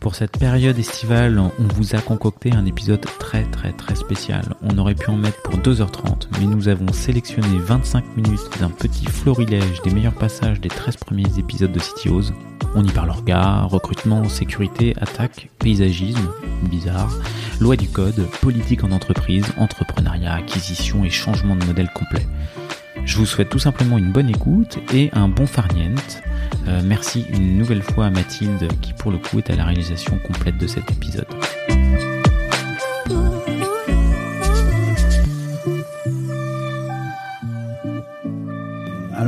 Pour cette période estivale, on vous a concocté un épisode très très très spécial. On aurait pu en mettre pour 2h30, mais nous avons sélectionné 25 minutes d'un petit florilège des meilleurs passages des 13 premiers épisodes de Cityose. On y parle orga, recrutement, sécurité, attaque, paysagisme, bizarre, loi du code, politique en entreprise, entrepreneuriat, acquisition et changement de modèle complet. Je vous souhaite tout simplement une bonne écoute et un bon farniente. Euh, merci une nouvelle fois à Mathilde qui pour le coup est à la réalisation complète de cet épisode.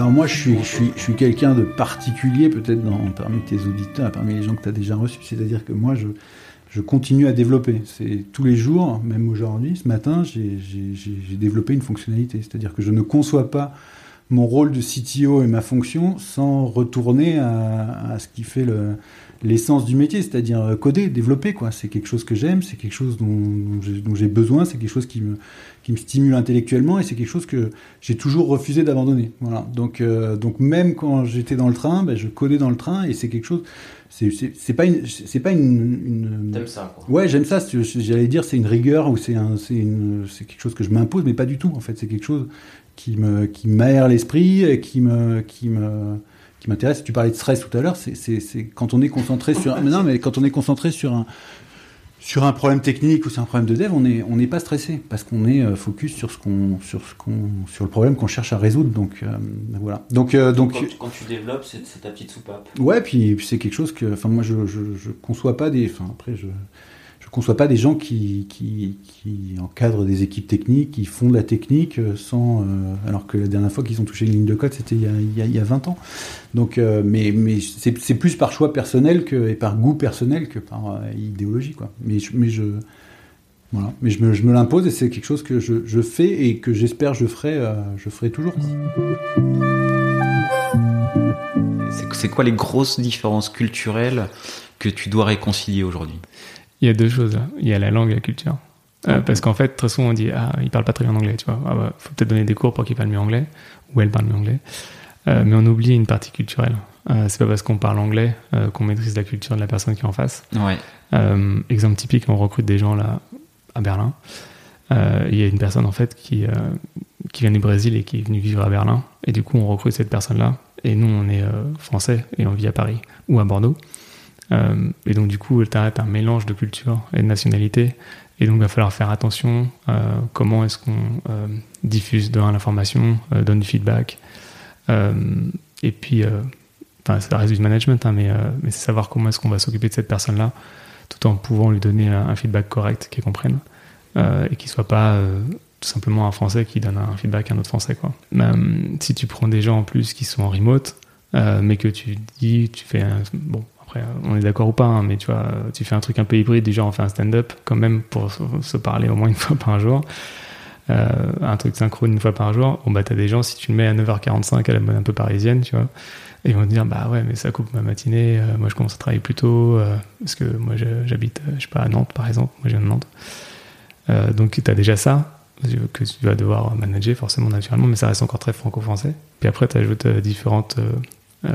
Alors moi, je suis, je suis, je suis quelqu'un de particulier peut-être parmi tes auditeurs, parmi les gens que tu as déjà reçus. C'est-à-dire que moi, je, je continue à développer. C'est tous les jours, même aujourd'hui, ce matin, j'ai développé une fonctionnalité. C'est-à-dire que je ne conçois pas mon rôle de CTO et ma fonction sans retourner à, à ce qui fait le, l'essence du métier, c'est-à-dire coder, développer. quoi. C'est quelque chose que j'aime, c'est quelque chose dont, dont j'ai besoin, c'est quelque chose qui me, qui me stimule intellectuellement et c'est quelque chose que j'ai toujours refusé d'abandonner. Voilà. Donc, euh, donc même quand j'étais dans le train, ben, je codais dans le train et c'est quelque chose. C'est pas une. C'est pas une. une... T'aimes ça, quoi. Ouais, j'aime ça. J'allais dire c'est une rigueur ou c'est un, c'est quelque chose que je m'impose, mais pas du tout. En fait, c'est quelque chose qui me, qui m'aère l'esprit et qui me, qui me, qui m'intéresse. Tu parlais de stress tout à l'heure. C'est quand on est concentré sur. mais non, mais quand on est concentré sur un, sur un problème technique ou sur un problème de dev, on n'est on pas stressé parce qu'on est euh, focus sur ce qu'on sur ce qu'on sur le problème qu'on cherche à résoudre. Donc euh, voilà. Donc euh, donc, Quand, quand tu développes, c'est ta petite soupape. ouais, puis, puis c'est quelque chose que, enfin moi je, je je conçois pas des, enfin après je je conçois pas des gens qui encadrent des équipes techniques, qui font de la technique euh, sans euh, alors que la dernière fois qu'ils ont touché une ligne de code, c'était il y a il y a, il y a 20 ans. Donc euh, mais c'est plus par choix personnel et par goût personnel que par idéologie quoi. Mais je, voilà, mais je me, l'impose et c'est quelque chose que je, je fais et que j'espère je ferai, je ferai toujours. C'est quoi les grosses différences culturelles que tu dois réconcilier aujourd'hui? Il y a deux choses. là. Il y a la langue et la culture. Euh, parce qu'en fait, très souvent, on dit Ah, il parle pas très bien anglais, tu vois. Ah, bah, faut peut-être donner des cours pour qu'il parle mieux anglais, ou elle parle mieux anglais. Euh, mais on oublie une partie culturelle. Euh, c'est pas parce qu'on parle anglais euh, qu'on maîtrise la culture de la personne qui est en face. Ouais. Exemple typique, on recrute des gens là à Berlin. Il y a une personne en fait qui, qui vient du Brésil et qui est venue vivre à Berlin. Et du coup, on recrute cette personne-là. Et nous, on est français et on vit à Paris ou à Bordeaux. Euh, et donc, du coup, tu as, un mélange de culture et de nationalité. Et donc, il va falloir faire attention. euh, comment est-ce qu'on euh, diffuse de l'information, donne du feedback. Et puis, enfin, ça reste du management, hein, mais, c'est savoir comment est-ce qu'on va s'occuper de cette personne-là, tout en pouvant lui donner un, feedback correct qu'il comprenne euh, et qu'il soit pas tout simplement un Français qui donne un feedback à un autre Français. Quoi. Si tu prends des gens en plus qui sont en remote, mais que tu dis, tu fais un, bon. Euh, on est d'accord ou pas, hein, mais tu vois, tu fais un truc un peu hybride, du genre on fait un stand-up quand même pour se- parler au moins une fois par jour. Euh, un truc synchrone une fois par jour, bon bah t'as des gens, si tu le mets à 9h45 à la mode un peu parisienne, tu vois, ils vont te dire bah ouais mais ça coupe ma matinée, euh, moi je commence à travailler plus tôt, euh, parce que moi je- j'habite, euh, je sais pas, à Nantes par exemple, moi je viens de Nantes. Donc tu as déjà ça, que tu vas devoir manager forcément naturellement, mais ça reste encore très franco-français. Puis après tu ajoutes euh, différentes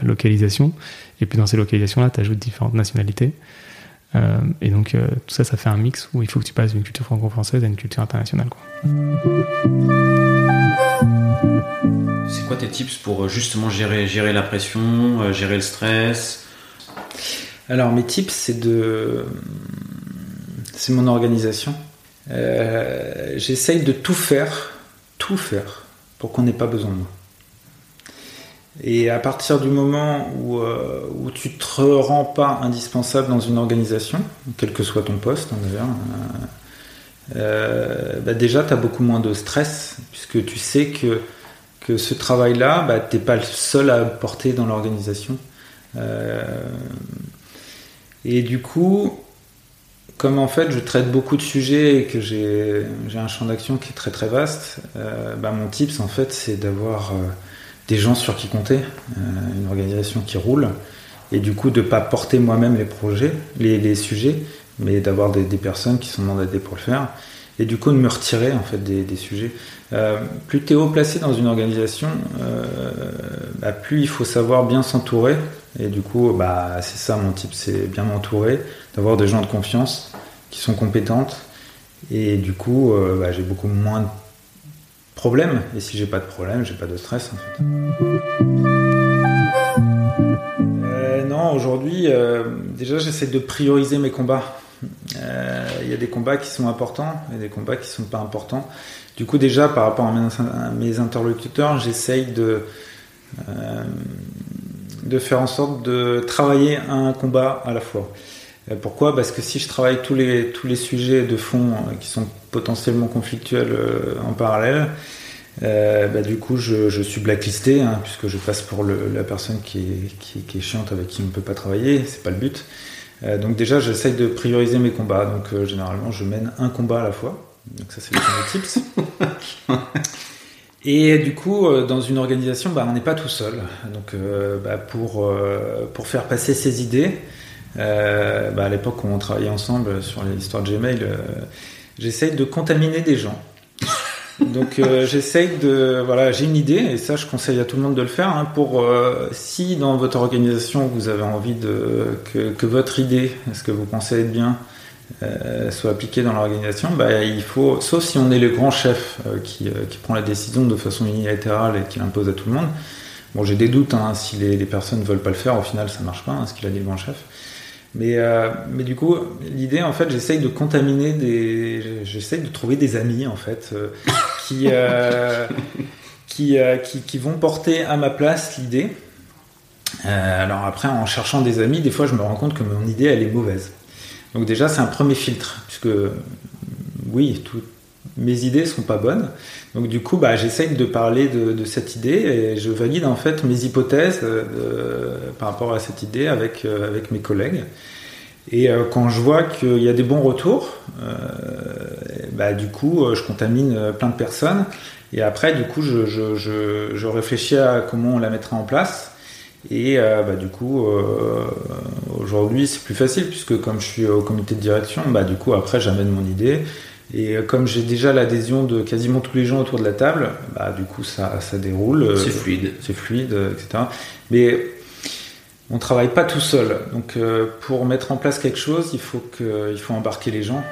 localisations, et puis dans ces localisations-là tu ajoutes différentes nationalités. Euh, et donc euh, tout ça, ça fait un mix où il faut que tu passes d'une culture franco-française à une culture internationale. Quoi. C'est quoi tes tips pour euh, justement gérer, gérer la pression, euh, gérer le stress? Alors mes tips, c'est de, c'est mon organisation. Euh, J'essaye de tout faire, tout faire, pour qu'on n'ait pas besoin de moi. Et à partir du moment où, euh, où tu te rends pas indispensable dans une organisation, quel que soit ton poste hein, d'ailleurs, euh, euh, bah déjà tu as beaucoup moins de stress, puisque tu sais que, que ce travail-là, bah, tu n'es pas le seul à porter dans l'organisation. Euh, et du coup, comme en fait je traite beaucoup de sujets et que j'ai un champ d'action qui est très très vaste, bah, mon tips en fait c'est d'avoir des gens sur qui compter, euh, une organisation qui roule, et du coup de pas porter moi-même les projets, les, sujets, mais d'avoir des, personnes qui sont mandatées pour le faire. et du coup de me retirer en fait des, sujets. Euh, plus tu es haut placé dans une organisation, euh, bah, plus il faut savoir bien s'entourer. Et du coup, bah, c'est ça mon type, c'est bien m'entourer, d'avoir des gens de confiance qui sont compétentes. Et du coup, bah, j'ai beaucoup moins de problèmes. Et si j'ai pas de problème, j'ai pas de stress en fait. Euh, non, aujourd'hui, euh, déjà j'essaie de prioriser mes combats. Euh, Il y a des combats qui sont importants et des combats qui sont pas importants. Du coup, déjà par rapport à mes, interlocuteurs, j'essaye de de faire en sorte de travailler un combat à la fois. Euh, Pourquoi? Parce que si je travaille tous les, tous les sujets de fond euh, qui sont potentiellement conflictuels euh, en parallèle, euh, bah, du coup je, je suis blacklisté, hein, puisque je passe pour le- la personne qui est, qui, qui est chiante avec qui on ne peut pas travailler, c'est pas le but. Euh, donc déjà j'essaye de prioriser mes combats, donc euh, généralement je mène un combat à la fois. Donc ça c'est le premier tips. Et du coup, dans une organisation, bah, on n'est pas tout seul. Donc, bah, pour, pour faire passer ses idées, euh, bah, à l'époque où on travaillait ensemble sur l'histoire de Gmail, euh, j'essaye de contaminer des gens. Donc, euh, j'essaye de. Voilà, j'ai une idée, et ça, je conseille à tout le monde de le faire. hein, pour euh, si dans votre organisation vous avez envie de que, que votre idée, ce que vous pensez être bien, euh, soit appliquée dans l'organisation, bah, il faut, sauf si on est le grand chef qui, qui prend la décision de façon unilatérale et qui l'impose à tout le monde. Bon, j'ai des doutes hein, si les, personnes ne veulent pas le faire, au final ça marche pas, hein, ce qu'il a dit le grand chef. Mais, euh, mais du coup, l'idée, en fait, j'essaye de contaminer des. J'essaye de trouver des amis, en fait, euh, qui, euh, qui, qui, qui vont porter à ma place l'idée. Alors après, en cherchant des amis, des fois, je me rends compte que mon idée, elle est mauvaise. Donc déjà, c'est un premier filtre, puisque oui, toutes mes idées sont pas bonnes. Donc du coup, bah, j'essaye de parler de, cette idée et je valide en fait mes hypothèses euh, par rapport à cette idée avec, euh, mes collègues. Et euh, quand je vois qu'il y a des bons retours, bah, du coup, je contamine plein de personnes. Et après, du coup, je, réfléchis à comment on la mettra en place. Et bah, du coup, aujourd'hui, c'est plus facile puisque comme je suis au comité de direction, du coup, après, j'amène mon idée. Et euh, comme j'ai déjà l'adhésion de quasiment tous les gens autour de la table, bah, du coup, ça, ça déroule. euh, C'est fluide. c'est fluide, euh, etc. Mais on travaille pas tout seul. Donc, euh, pour mettre en place quelque chose, il faut que, il faut embarquer les gens.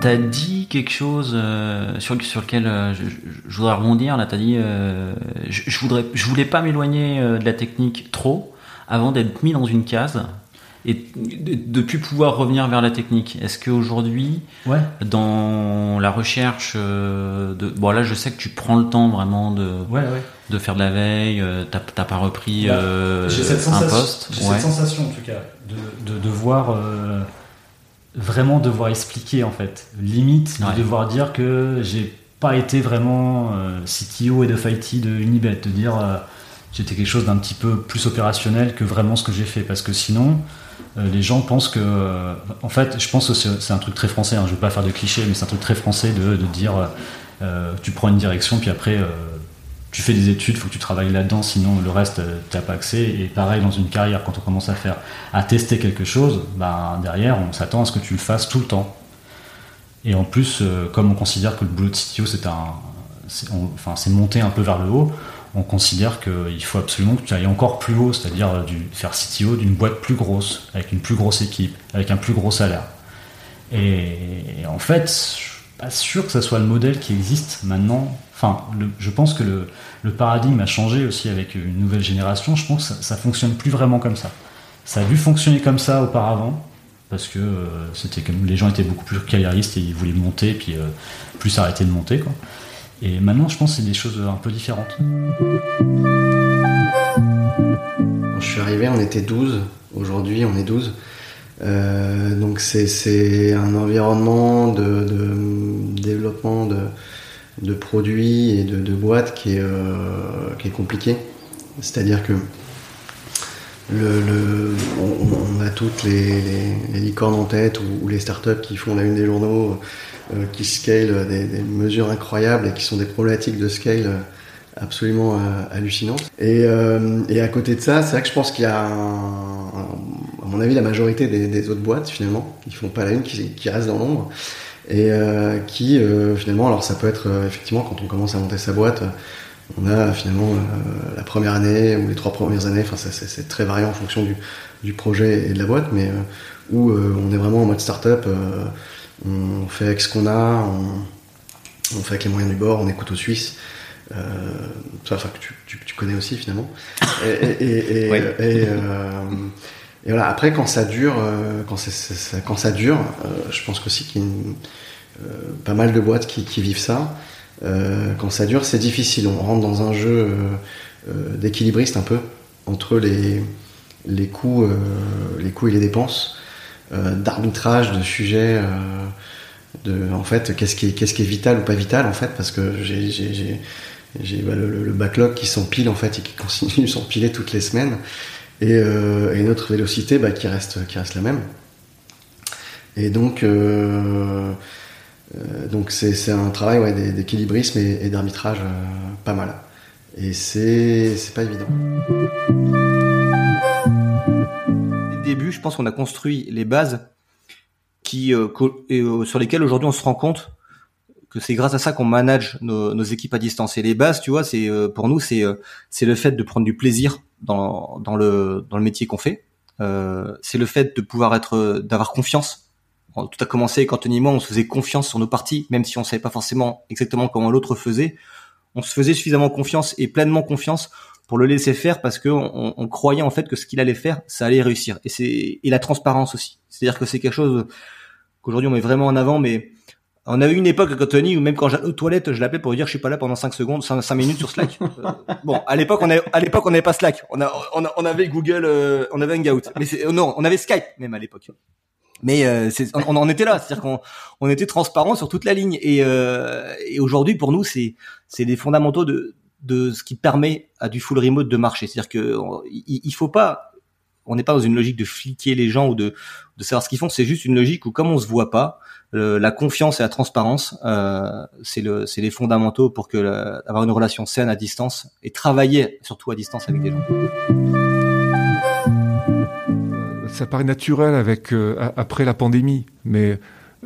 T'as dit quelque chose euh, sur, sur lequel euh, je, voudrais rebondir. Là, t'as dit, euh, je, je voudrais, je voulais pas m'éloigner euh, de la technique trop avant d'être mis dans une case et de, de plus pouvoir revenir vers la technique. Est-ce qu'aujourd'hui, Ouais. dans la recherche euh, de, bon là, je sais que tu prends le temps vraiment de, Ouais, ouais. de faire de la veille. euh, T'as t'as pas repris Bah, euh, J'ai cette, un sensation- poste. j'ai cette sensation en tout cas de, de devoir euh, vraiment devoir expliquer en fait. Limite de devoir dire que j'ai pas été vraiment euh, CTO et de IT de Unibet, de dire j'étais quelque chose d'un petit peu plus opérationnel que vraiment ce que j'ai fait parce que sinon les gens pensent que euh, en fait je pense que c'est un truc très français, hein, je veux pas faire de cliché mais c'est un truc très français de, dire euh, euh, tu prends une direction puis après euh, tu fais des études, faut que tu travailles là-dedans, sinon le reste, euh, t'as pas accès. Et pareil, dans une carrière, quand on commence à faire, à tester quelque chose, ben, derrière, on s'attend à ce que tu le fasses tout le temps. Et en plus, euh, comme on considère que le boulot de CTO, c'est un, enfin, c'est monter un peu vers le haut, on considère qu'il faut absolument que tu ailles encore plus haut, c'est-à-dire faire CTO d'une boîte plus grosse, avec une plus grosse équipe, avec un plus gros salaire. Et, en fait, je suis pas sûr que ce soit le modèle qui existe maintenant. Enfin, je pense que le, paradigme a changé aussi avec une nouvelle génération. Je pense que ça, ça fonctionne plus vraiment comme ça. Ça a dû fonctionner comme ça auparavant parce que euh, c'était comme les gens étaient beaucoup plus carriéristes et ils voulaient monter puis euh, plus arrêter de monter. Et maintenant, je pense que c'est des choses un peu différentes. Quand je suis arrivé, on était 12. Aujourd'hui, on est 12. Euh, donc c'est- un environnement de, développement de, de produits et de, boîtes qui est, euh, qui est compliqué. C'est-à-dire que le, on, a toutes les, licornes en tête ou, les startups qui font la une des journaux, qui scale des, des mesures incroyables et qui sont des problématiques de scale euh, absolument euh, hallucinantes. Et, euh, et à côté de ça, c'est vrai que je pense qu'il y a, un- à mon avis, la majorité des, autres boîtes, finalement, qui font pas la une, qui, qui restent dans l'ombre, et euh, qui, euh, finalement, alors ça peut être, euh, effectivement, quand on commence à monter sa boîte, on a finalement la première année ou les trois premières années, enfin c'est très variant en fonction du, du, projet et de la boîte, mais où on est vraiment en mode start-up, on fait avec ce qu'on a, on, on, fait avec les moyens du bord, on écoute aux Suisses, euh, enfin que tu, tu, tu, connais aussi finalement. Et, et, et, oui. et et voilà, après, quand ça dure, euh, quand, ça, quand ça dure, euh, je pense aussi qu'il y a euh, pas mal de boîtes qui, qui vivent ça. quand ça dure, c'est difficile. On rentre dans un jeu d'équilibriste un peu entre les, les, coûts, les coûts et les dépenses, d'arbitrage de sujets. de, en fait, qu'est-ce qui, est, qu'est-ce qui est vital ou pas vital en fait, parce que j'ai, j'ai, bah, le, backlog qui s'empile en fait et qui continue de s'empiler toutes les semaines et, euh, et notre vélocité bah, qui, reste, qui reste la même. Et donc, euh, euh donc c'est, un travail ouais, d'équilibrisme et, d'arbitrage euh, pas mal. Et c'est, c'est pas évident. Je pense qu'on a construit les bases qui, euh, sur lesquelles aujourd'hui on se rend compte que c'est grâce à ça qu'on manage nos, équipes à distance. Et les bases, tu vois, c'est pour nous, c'est le fait de prendre du plaisir dans, dans le dans le métier qu'on fait. Euh, c'est le fait de pouvoir être, d'avoir confiance. Tout a commencé quand Tony et moi, on se faisait confiance sur nos parties, même si on savait pas forcément exactement comment l'autre faisait. On se faisait suffisamment confiance et pleinement confiance pour le laisser faire parce que on, on croyait en fait que ce qu'il allait faire, ça allait réussir. Et c'est et la transparence aussi. C'est-à-dire que c'est quelque chose qu'aujourd'hui on met vraiment en avant, mais on avait une époque avec Tony où même quand j'allais aux toilettes, je l'appelais pour lui dire je suis pas là pendant 5 secondes, 5, minutes sur Slack. Euh, bon, à l'époque on avait, à l'époque on n'avait pas Slack, on, a, on, a, on avait Google, euh, on avait Hangout, mais c'est, non, on avait Skype même à l'époque. Mais euh, on, en était là, c'est-à-dire qu'on on était transparent sur toute la ligne et, et aujourd'hui pour nous c'est c'est des fondamentaux de de ce qui permet à du full remote de marcher. C'est-à-dire que il, faut pas on n'est pas dans une logique de fliquer les gens ou de, de savoir ce qu'ils font. C'est juste une logique où, comme on se voit pas, la confiance et la transparence, euh, c'est le, les fondamentaux pour que avoir une relation saine à distance et travailler surtout à distance avec des gens. Ça paraît naturel avec euh, après la pandémie, mais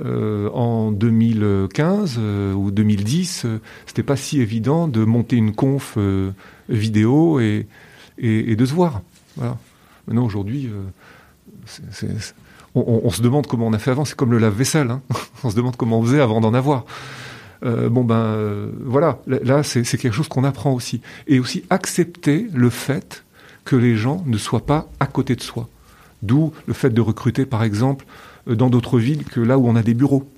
euh, en 2015 euh, ou 2010, euh, c'était pas si évident de monter une conf euh, vidéo et, de se voir. Maintenant, aujourd'hui, on, se demande comment on a fait avant. C'est comme le lave-vaisselle. Hein on se demande comment on faisait avant d'en avoir. Bon ben voilà, là c'est quelque chose qu'on apprend aussi. Et aussi accepter le fait que les gens ne soient pas à côté de soi. D'où le fait de recruter par exemple dans d'autres villes que là où on a des bureaux.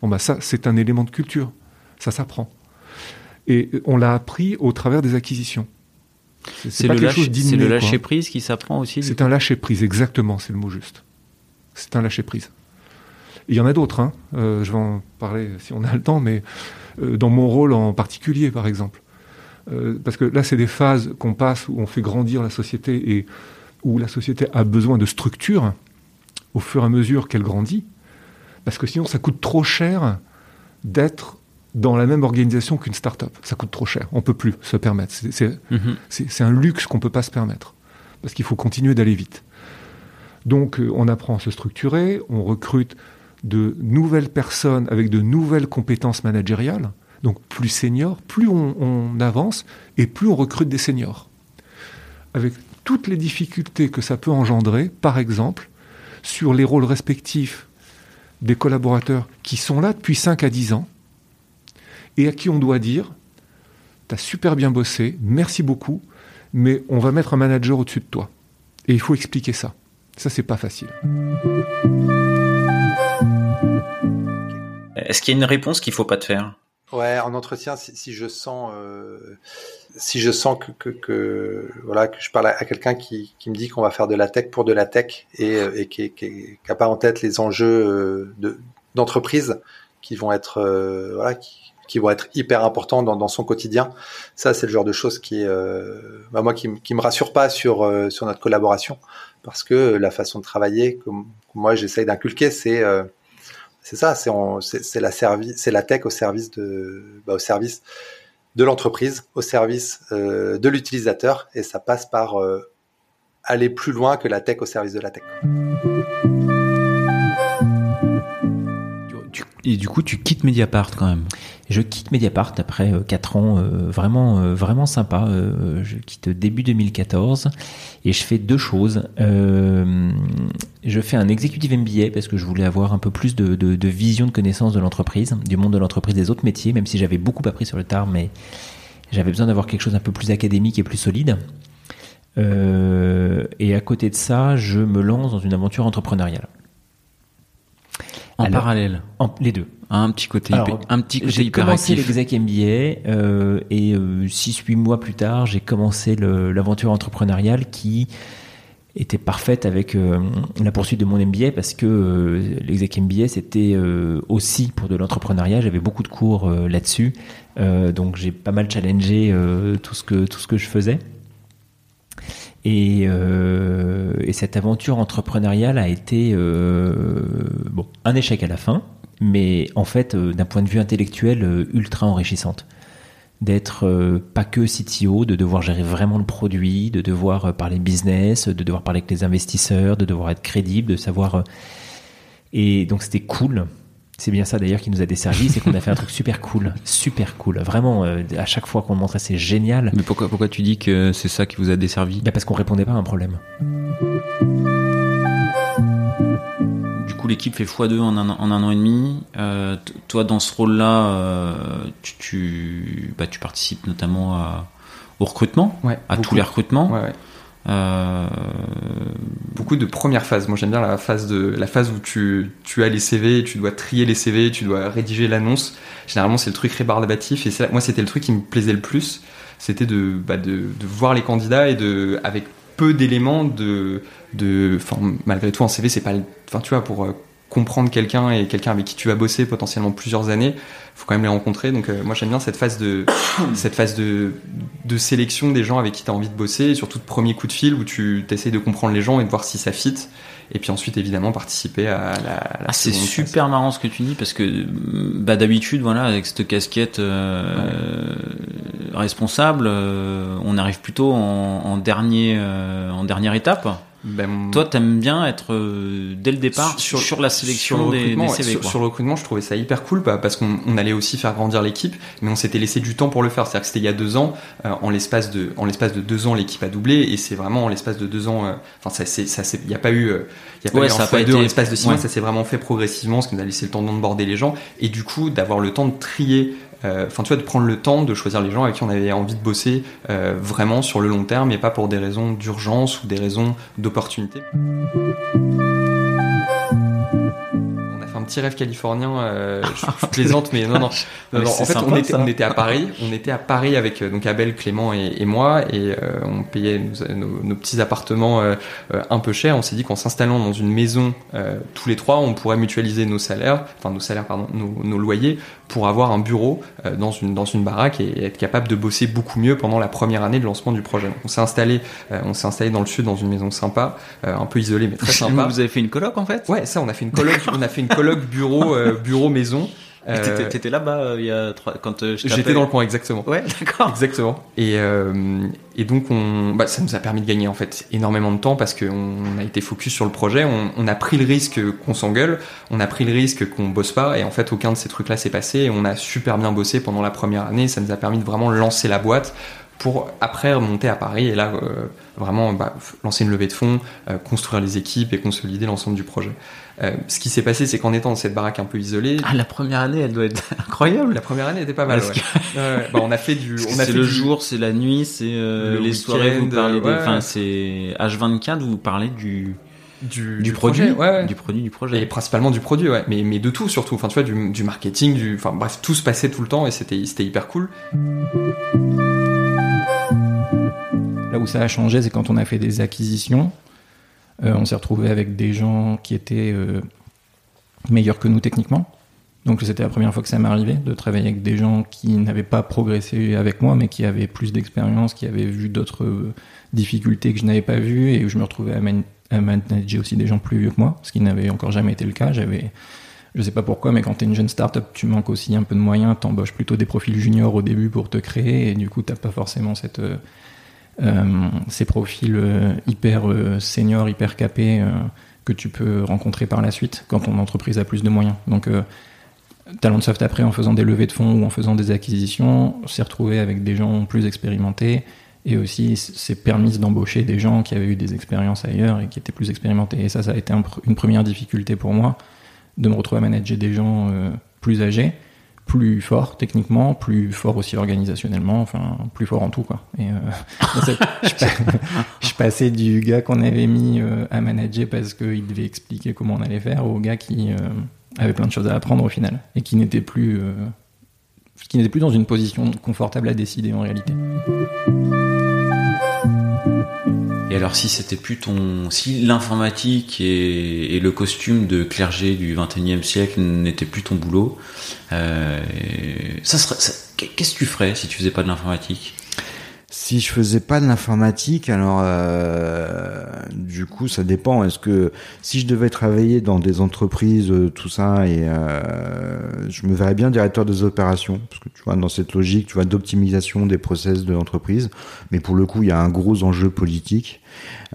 Bon ben ça c'est un élément de culture, ça s'apprend. Et on l'a appris au travers des acquisitions. C'est le, lâche, le lâcher prise qui s'apprend aussi. C'est un lâcher prise, exactement, c'est le mot juste. C'est un lâcher prise. Il y en a d'autres, hein. euh, je vais en parler si on a le temps, mais euh, dans mon rôle en particulier, par exemple. Euh, parce que là, c'est des phases qu'on passe où on fait grandir la société et où la société a besoin de structure au fur et à mesure qu'elle grandit. Parce que sinon, ça coûte trop cher d'être dans la même organisation qu'une start-up. Ça coûte trop cher. On peut plus se permettre. C'est mm-hmm. un luxe qu'on peut pas se permettre. Parce qu'il faut continuer d'aller vite. Donc, euh, on apprend à se structurer, on recrute de nouvelles personnes avec de nouvelles compétences managériales, donc plus seniors, plus on, on avance et plus on recrute des seniors. Avec toutes les difficultés que ça peut engendrer, par exemple, sur les rôles respectifs des collaborateurs qui sont là depuis 5 à 10 ans, et à qui on doit dire tu as super bien bossé, merci beaucoup, mais on va mettre un manager au-dessus de toi. Et il faut expliquer ça. Ça, c'est pas facile. Est-ce qu'il y a une réponse qu'il faut pas te faire? Ouais, en entretien, si, si je sens, euh, si je sens que, que, que, voilà, que je parle à, quelqu'un qui, qui me dit qu'on va faire de la tech pour de la tech et, et qui, qui, qui a pas en tête les enjeux euh, de d'entreprise qui vont être, euh, voilà, qui, qui vont être hyper importants dans, dans son quotidien. Ça, c'est le genre de choses qui, euh, bah moi, qui, qui me rassure pas sur euh, sur notre collaboration, parce que la façon de travailler, que moi j'essaye d'inculquer, c'est euh, c'est ça, c'est la tech au service de bah, l'entreprise, au service euh, de l'utilisateur, et ça passe par aller plus loin que la tech au service de la tech. Et du coup, tu quittes Mediapart quand même. Je quitte Mediapart après 4 ans euh, vraiment euh, vraiment sympa. Euh, je quitte début 2014 et je fais deux choses. je fais un executive MBA parce que je voulais avoir un peu plus de, de, de vision, de connaissance de l'entreprise, du monde de l'entreprise, des autres métiers, même si j'avais beaucoup appris sur le tard, mais j'avais besoin d'avoir quelque chose un peu plus académique et plus solide. et à côté de ça, je me lance dans une aventure entrepreneuriale. En parallèle Les deux. Un petit côté, un petit côté J'ai commencé l'exec MBA euh, et 6-8 euh, mois plus tard, j'ai commencé l'aventure entrepreneuriale qui était parfaite avec euh, la poursuite de mon MBA parce que euh, l'exec MBA c'était aussi pour de l'entrepreneuriat. J'avais beaucoup de cours là-dessus, donc j'ai pas mal challengé tout ce que tout ce que je faisais. Et, euh, et, cette aventure entrepreneuriale a été euh, bon, un échec à la fin, mais en fait, euh, d'un point de vue intellectuel, euh, ultra enrichissante. D'être euh, pas que CTO, de devoir gérer vraiment le produit, de devoir parler business, de devoir parler avec les investisseurs, de devoir être crédible, de savoir. et donc c'était cool. C'est bien ça d'ailleurs qui nous a desservi, c'est qu'on a fait un truc super cool, super cool. Vraiment, euh, à chaque fois qu'on le montrait, c'est génial. Mais pourquoi, pourquoi tu dis que c'est ça qui vous a desservi? Bah Parce qu'on répondait pas à un problème. Du coup, l'équipe fait x2 en un, en un an et demi. Euh, toi, dans ce rôle-là, euh, tu, tu, bah, tu, participes notamment à, au recrutement, ouais, à tous les recrutements. Ouais, euh... Beaucoup de première phase. Moi, j'aime bien la phase de la phase où tu, tu as les CV, tu dois trier les CV, tu dois rédiger l'annonce. Généralement, c'est le truc rébarbatif. Et moi, c'était le truc qui me plaisait le plus. C'était de, bah, de, de, voir les candidats et de, avec peu d'éléments de, de, malgré tout, un CV, c'est pas, enfin, tu vois, pour euh, comprendre quelqu'un et quelqu'un avec qui tu vas bosser potentiellement plusieurs années, faut quand même les rencontrer. Donc euh, moi j'aime bien cette phase de cette phase de, de sélection des gens avec qui tu as envie de bosser, et surtout de premier coup de fil où tu essayes de comprendre les gens et de voir si ça fit. Et puis ensuite évidemment participer à la. la ah, c'est super marrant ce que tu dis parce que bah d'habitude voilà avec cette casquette euh, ouais. responsable, euh, on arrive plutôt en, en dernier en dernière étape. Ben, Toi, t'aimes bien être euh, dès le départ sur, sur la sélection sur des, des, CV. Sur, sur, le recrutement, je trouvais ça hyper cool bah, parce qu'on on allait aussi faire grandir l'équipe, mais on s'était laissé du temps pour le faire. C'est-à-dire que c'était il y a deux ans. Euh, en l'espace de en l'espace de deux ans, l'équipe a doublé et c'est vraiment en l'espace de deux ans. Euh, enfin, ça c'est ça il n'y a pas eu il y a pas ouais, eu ça en fois été... deux en l'espace de six ouais. mois. Ça s'est vraiment fait progressivement, ce qui nous a laissé le temps d'onboarder les gens et du coup d'avoir le temps de trier enfin tu vois de prendre le temps de choisir les gens avec qui on avait envie de bosser euh, vraiment sur le long terme et pas pour des raisons d'urgence ou des raisons d'opportunité. Petit rêve californien, euh, je, je, plaisante mais non non, non, non. en fait sympa, on était ça. on était à Paris, on était à Paris avec donc Abel, Clément et, et moi et euh, on payait nos, nos, nos petits appartements euh, un peu chers. On s'est dit qu'en s'installant dans une maison euh, tous les trois, on pourrait mutualiser nos salaires, enfin nos salaires pardon, nos, nos loyers pour avoir un bureau euh, dans une dans une baraque et être capable de bosser beaucoup mieux pendant la première année de lancement du projet. Donc, on s'est installé euh, on s'est installé dans le sud dans une maison sympa, euh, un peu isolée mais très sympa. Vous avez fait une coloc en fait? Ouais, ça on a fait une coloc, on a fait une coloc bureau euh, bureau maison. Euh, T'étais là-bas euh, il y a trois... quand euh, j'étais dans le coin exactement. Ouais, d'accord. Exactement. Et euh, et donc on, bah, ça nous a permis de gagner en fait énormément de temps parce qu'on a été focus sur le projet. On, on a pris le risque qu'on s'engueule, on a pris le risque qu'on bosse pas et en fait aucun de ces trucs-là s'est passé. Et on a super bien bossé pendant la première année. Ça nous a permis de vraiment lancer la boîte pour après remonter à Paris et là vraiment bah, lancer une levée de fonds, construire les équipes et consolider l'ensemble du projet. Euh, ce qui s'est passé, c'est qu'en étant dans cette baraque un peu isolée, ah la première année, elle doit être incroyable. La première année était pas mal. Ouais. Que... ouais. Bah, on a fait du, on a fait le du... jour, c'est la nuit, c'est euh, les soirées. Vous parlez, ouais. enfin c'est H24, vous parlez du du, du, du produit, projet, ouais, ouais. du produit, du projet. Et principalement du produit, ouais. Mais, mais de tout surtout. Enfin, tu vois, du, du marketing, du, enfin, bref, tout se passait tout le temps et c'était, c'était hyper cool. Là où ça a changé, c'est quand on a fait des acquisitions. Euh, on s'est retrouvé avec des gens qui étaient euh, meilleurs que nous techniquement. Donc c'était la première fois que ça arrivé de travailler avec des gens qui n'avaient pas progressé avec moi, mais qui avaient plus d'expérience, qui avaient vu d'autres euh, difficultés que je n'avais pas vues, et où je me retrouvais à, man à manager aussi des gens plus vieux que moi, ce qui n'avait encore jamais été le cas. J'avais, je sais pas pourquoi, mais quand tu es une jeune startup, tu manques aussi un peu de moyens, t'embauches plutôt des profils juniors au début pour te créer, et du coup t'as pas forcément cette ces profils euh, hyper euh, seniors, hyper capés euh, que tu peux rencontrer par la suite quand ton entreprise a plus de moyens. Donc, euh, Talentsoft, après, en faisant des levées de fonds ou en faisant des acquisitions, s'est retrouvé avec des gens plus expérimentés et aussi s'est permis d'embaucher des gens qui avaient eu des expériences ailleurs et qui étaient plus expérimentés. Et ça, ça a été une première difficulté pour moi de me retrouver à manager des gens euh, plus âgés, plus forts techniquement, plus forts aussi organisationnellement, enfin plus forts en tout quoi. Et euh, je, pa- je passais du gars qu'on avait mis euh, à manager parce qu'il devait expliquer comment on allait faire au gars qui euh, avait plein de choses à apprendre au final et qui n'était plus qui n'était plus dans une position confortable à décider en réalité. Et alors si c'était plus ton, si l'informatique et, le costume de clergé du 21e siècle n'était plus ton boulot, euh, ça serait, qu'est-ce que tu ferais si tu faisais pas de l'informatique? Si je faisais pas de l'informatique, alors euh, du coup ça dépend. Est-ce que si je devais travailler dans des entreprises, euh, tout ça, et euh, je me verrais bien directeur des opérations, parce que tu vois dans cette logique, tu vois d'optimisation des process de l'entreprise. Mais pour le coup, il y a un gros enjeu politique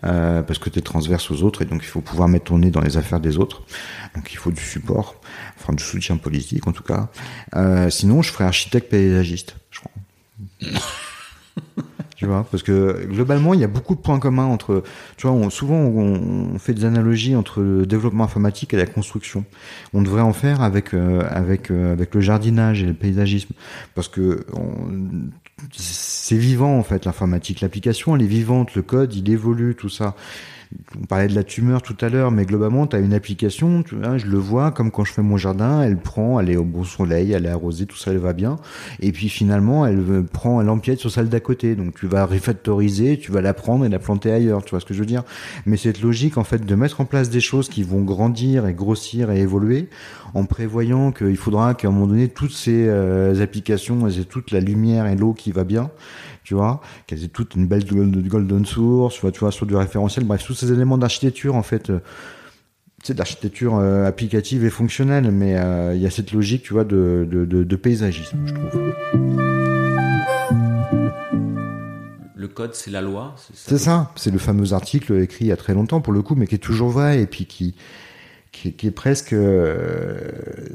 euh, parce que tu es transverse aux autres et donc il faut pouvoir mettre ton nez dans les affaires des autres. Donc il faut du support, enfin du soutien politique en tout cas. Euh, sinon, je ferais architecte paysagiste, je crois. Tu vois, parce que globalement, il y a beaucoup de points communs entre. Tu vois, souvent on, fait des analogies entre le développement informatique et la construction. On devrait en faire avec euh, avec euh, avec le jardinage et le paysagisme, parce que c'est vivant en fait l'informatique. L'application, elle est vivante, le code, il évolue, tout ça. On parlait de la tumeur tout à l'heure, mais globalement, tu as une application, tu vois, je le vois, comme quand je fais mon jardin, elle prend, elle est au bon soleil, elle est arrosée, tout ça, elle va bien. Et puis finalement, elle prend, elle empiète sur celle d'à côté. Donc tu vas refactoriser, tu vas la prendre et la planter ailleurs, tu vois ce que je veux dire Mais cette logique, en fait, de mettre en place des choses qui vont grandir et grossir et évoluer, en prévoyant qu'il faudra qu'à un moment donné, toutes ces euh, applications, aient toute la lumière et l'eau qui va bien, tu vois, qu'elles aient toutes une belle golden source, tu vois, tu vois, sur du référentiel, bref, tous ces éléments d'architecture, en fait, euh, c'est de l'architecture euh, applicative et fonctionnelle, mais euh, il y a cette logique, tu vois, de, de, de, de paysagisme, je trouve. Le code, c'est la loi. C'est ça, c'est le fameux article écrit il y a très longtemps pour le coup, mais qui est toujours vrai et puis qui qui, qui est presque, euh,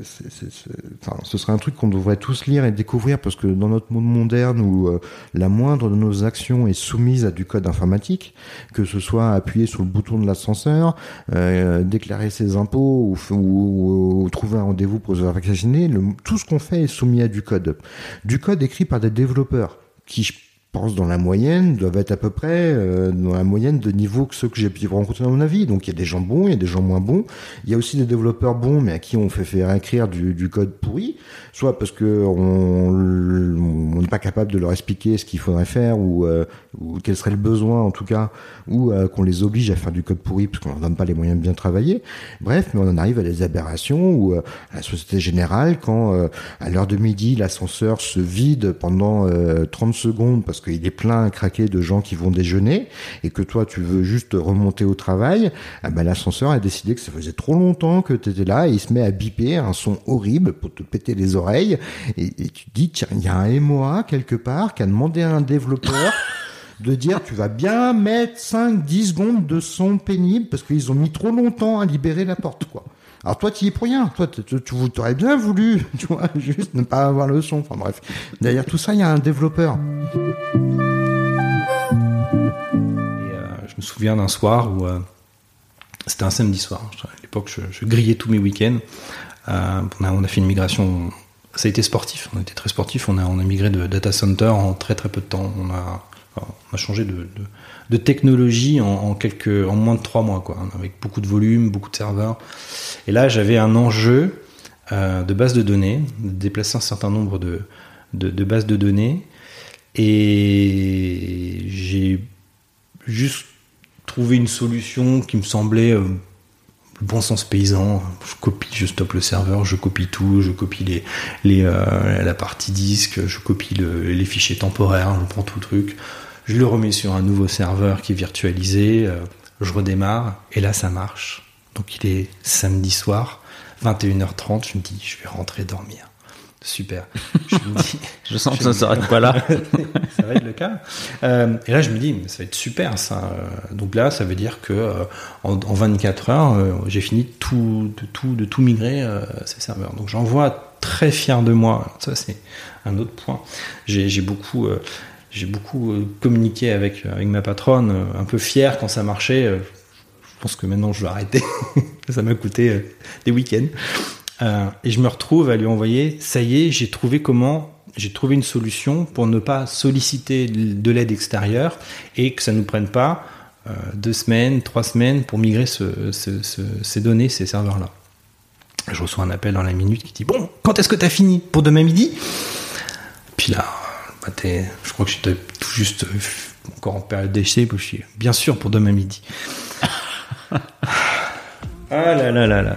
c'est- c'est- c'est- enfin, ce serait un truc qu'on devrait tous lire et découvrir parce que dans notre monde moderne où euh, la moindre de nos actions est soumise à du code informatique, que ce soit appuyer sur le bouton de l'ascenseur, euh, déclarer ses impôts ou, ou- ou trouver un rendez-vous pour se faire vacciner, le- tout ce qu'on fait est soumis à du code, du code écrit par des développeurs qui pense dans la moyenne doivent être à peu près euh, dans la moyenne de niveau que ceux que j'ai pu rencontrer dans ma vie. Donc il y a des gens bons, il y a des gens moins bons. Il y a aussi des développeurs bons, mais à qui on fait faire écrire du, du code pourri, soit parce que on n'est pas capable de leur expliquer ce qu'il faudrait faire ou, euh, ou quel serait le besoin en tout cas, ou euh, qu'on les oblige à faire du code pourri parce qu'on leur donne pas les moyens de bien travailler. Bref, mais on en arrive à des aberrations où euh, à la Société Générale, quand euh, à l'heure de midi l'ascenseur se vide pendant euh, 30 secondes parce qu'il est plein à craquer de gens qui vont déjeuner et que toi tu veux juste remonter au travail, ah ben, l'ascenseur a décidé que ça faisait trop longtemps que tu étais là et il se met à biper un son horrible pour te péter les oreilles et, et tu te dis tiens il y a un MOA quelque part qui a demandé à un développeur de dire tu vas bien mettre 5-10 secondes de son pénible parce qu'ils ont mis trop longtemps à libérer la porte quoi. Alors toi, tu y es pour rien. Toi, tu, aurais bien voulu, tu vois, juste ne pas avoir le son. Enfin bref. Derrière tout ça, il y a un développeur. Euh, je me souviens d'un soir où euh, c'était un samedi soir. À l'époque, je, grillais tous mes week-ends. Euh, on, a, a fait une migration. Ça a été sportif. On était très sportif. On a, a migré de data center en très très peu de temps. A, on a changé de, de, technologie en, quelques, en moins de trois mois, quoi, avec beaucoup de volume, beaucoup de serveurs. Et là, j'avais un enjeu euh, de base de données, de déplacer un certain nombre de, de, bases de données. Et j'ai juste trouvé une solution qui me semblait euh, bon sens paysan. Je copie, je stoppe le serveur, je copie tout, je copie les, les, euh, la partie disque, je copie le, les fichiers temporaires, je prends tout le truc, je le remets sur un nouveau serveur qui est virtualisé, euh, je redémarre, et là ça marche. Donc il est samedi soir, 21h30, je me dis je vais rentrer dormir. super. Je, me dis, Je sens que ça s'arrête pas là. ça va être le cas. Euh, et là, je me dis, mais ça va être super ça. Donc là, ça veut dire que euh, en, en 24 heures, euh, j'ai fini tout, de tout, de tout migrer ces serveurs. Donc j'envoie très fier de moi. Ça, c'est un autre point. J'ai beaucoup, j'ai beaucoup euh, communiqué avec avec ma patronne, euh, un peu fier quand ça marchait. Euh, Je pense que maintenant, je vais arrêter. ça m'a coûté euh, des week-ends. Euh, et je me retrouve à lui envoyer, ça y est, j'ai trouvé comment, j'ai trouvé une solution pour ne pas solliciter de l'aide extérieure et que ça ne nous prenne pas euh, deux semaines, trois semaines pour migrer ce- ce- ce- ces données, ces serveurs-là. Je reçois un appel dans la minute qui dit Bon, quand est-ce que tu as fini? Pour demain midi? Puis là, je crois que j'étais tout juste euh, encore en période d'essai, je bien sûr pour demain midi. ah là là là là.